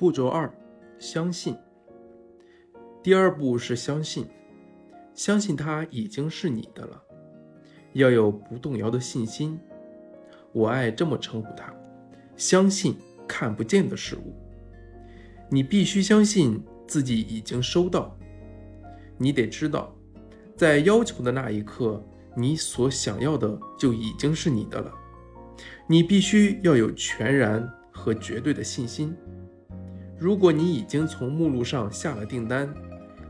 步骤二，相信。第二步是相信，相信它已经是你的了，要有不动摇的信心。我爱这么称呼它：相信看不见的事物。你必须相信自己已经收到。你得知道，在要求的那一刻，你所想要的就已经是你的了。你必须要有全然和绝对的信心。如果你已经从目录上下了订单，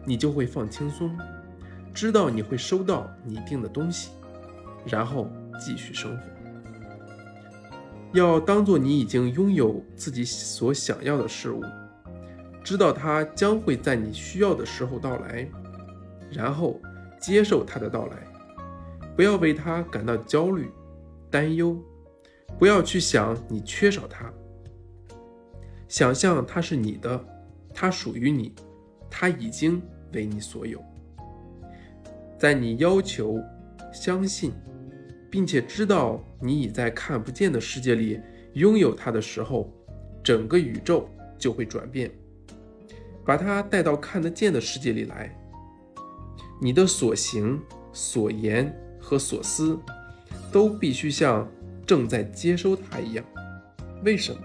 你就会放轻松，知道你会收到你订的东西，然后继续生活。要当做你已经拥有自己所想要的事物，知道它将会在你需要的时候到来，然后接受它的到来。不要为它感到焦虑、担忧，不要去想你缺少它。想象它是你的，它属于你，它已经。为你所有，在你要求、相信，并且知道你已在看不见的世界里拥有它的时候，整个宇宙就会转变，把它带到看得见的世界里来。你的所行、所言和所思，都必须像正在接收它一样。为什么？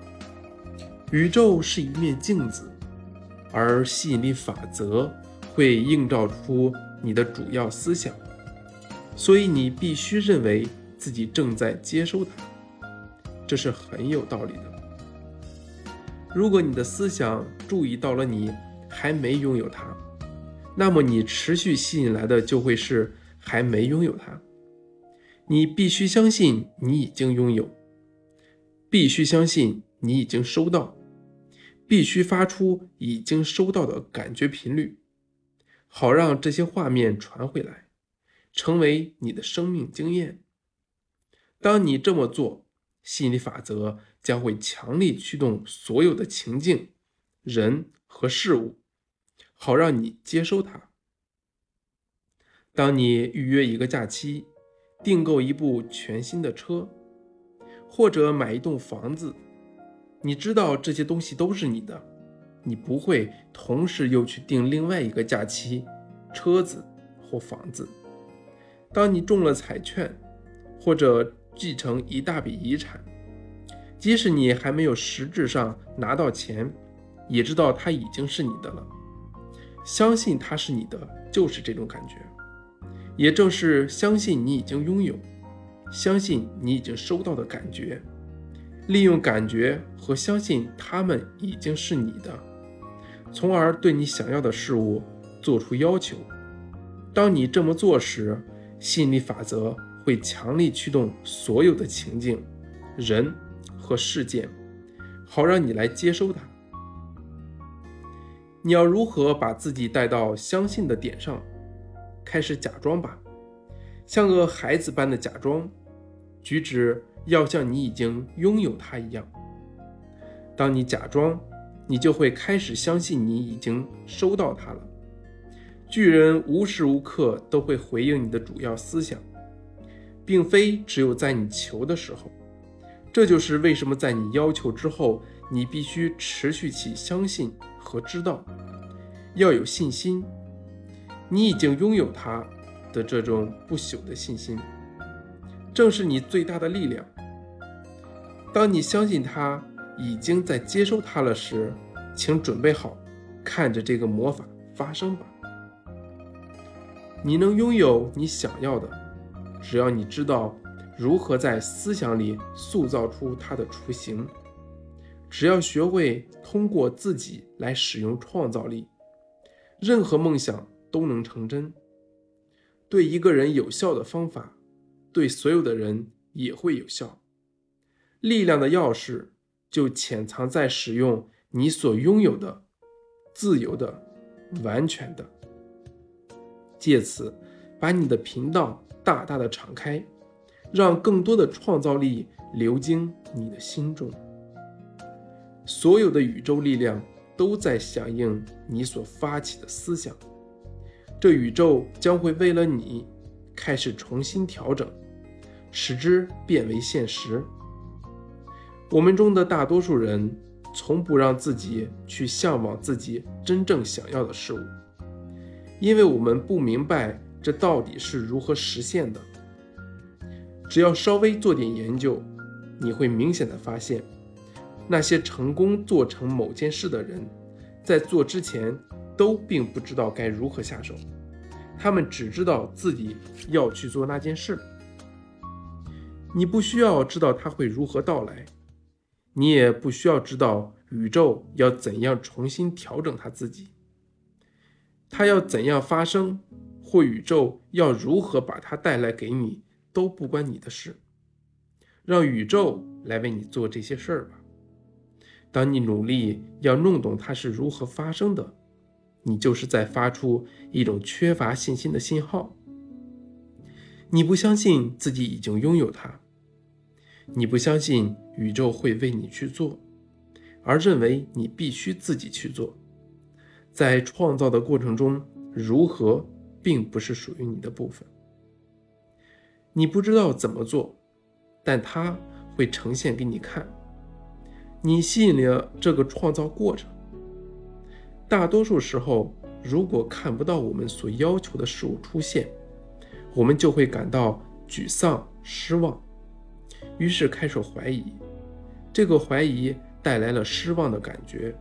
宇宙是一面镜子，而吸引力法则。会映照出你的主要思想，所以你必须认为自己正在接收它，这是很有道理的。如果你的思想注意到了你还没拥有它，那么你持续吸引来的就会是还没拥有它。你必须相信你已经拥有，必须相信你已经收到，必须发出已经收到的感觉频率。好让这些画面传回来，成为你的生命经验。当你这么做，吸引力法则将会强力驱动所有的情境、人和事物，好让你接收它。当你预约一个假期，订购一部全新的车，或者买一栋房子，你知道这些东西都是你的。你不会同时又去订另外一个假期、车子或房子。当你中了彩券，或者继承一大笔遗产，即使你还没有实质上拿到钱，也知道它已经是你的了。相信它是你的，就是这种感觉。也正是相信你已经拥有，相信你已经收到的感觉，利用感觉和相信他们已经是你的。从而对你想要的事物做出要求。当你这么做时，吸引力法则会强力驱动所有的情境、人和事件，好让你来接收它。你要如何把自己带到相信的点上？开始假装吧，像个孩子般的假装，举止要像你已经拥有它一样。当你假装。你就会开始相信你已经收到它了。巨人无时无刻都会回应你的主要思想，并非只有在你求的时候。这就是为什么在你要求之后，你必须持续起相信和知道，要有信心。你已经拥有它的这种不朽的信心，正是你最大的力量。当你相信他。已经在接收他了时，请准备好，看着这个魔法发生吧。你能拥有你想要的，只要你知道如何在思想里塑造出它的雏形。只要学会通过自己来使用创造力，任何梦想都能成真。对一个人有效的方法，对所有的人也会有效。力量的钥匙。就潜藏在使用你所拥有的、自由的、完全的，借此把你的频道大大的敞开，让更多的创造力流经你的心中。所有的宇宙力量都在响应你所发起的思想，这宇宙将会为了你开始重新调整，使之变为现实。我们中的大多数人从不让自己去向往自己真正想要的事物，因为我们不明白这到底是如何实现的。只要稍微做点研究，你会明显的发现，那些成功做成某件事的人，在做之前都并不知道该如何下手，他们只知道自己要去做那件事。你不需要知道它会如何到来，你也不需要知道宇宙要怎样重新调整它自己，它要怎样发生，或宇宙要如何把它带来给你。都不关你的事，让宇宙来为你做这些事儿吧。当你努力要弄懂它是如何发生的，你就是在发出一种缺乏信心的信号。你不相信自己已经拥有它，你不相信宇宙会为你去做，而认为你必须自己去做。在创造的过程中，如何并不是属于你的部分。你不知道怎么做，但它会呈现给你看。你吸引了这个创造过程。大多数时候，如果看不到我们所要求的事物出现，我们就会感到沮丧、失望，于是开始怀疑。这个怀疑带来了失望的感觉。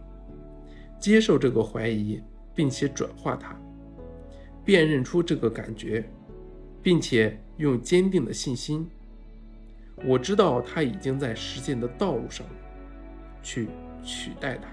接受这个怀疑，并且转化它，辨认出这个感觉。并且用坚定的信心，我知道他已经在实践的道路上，去取代它。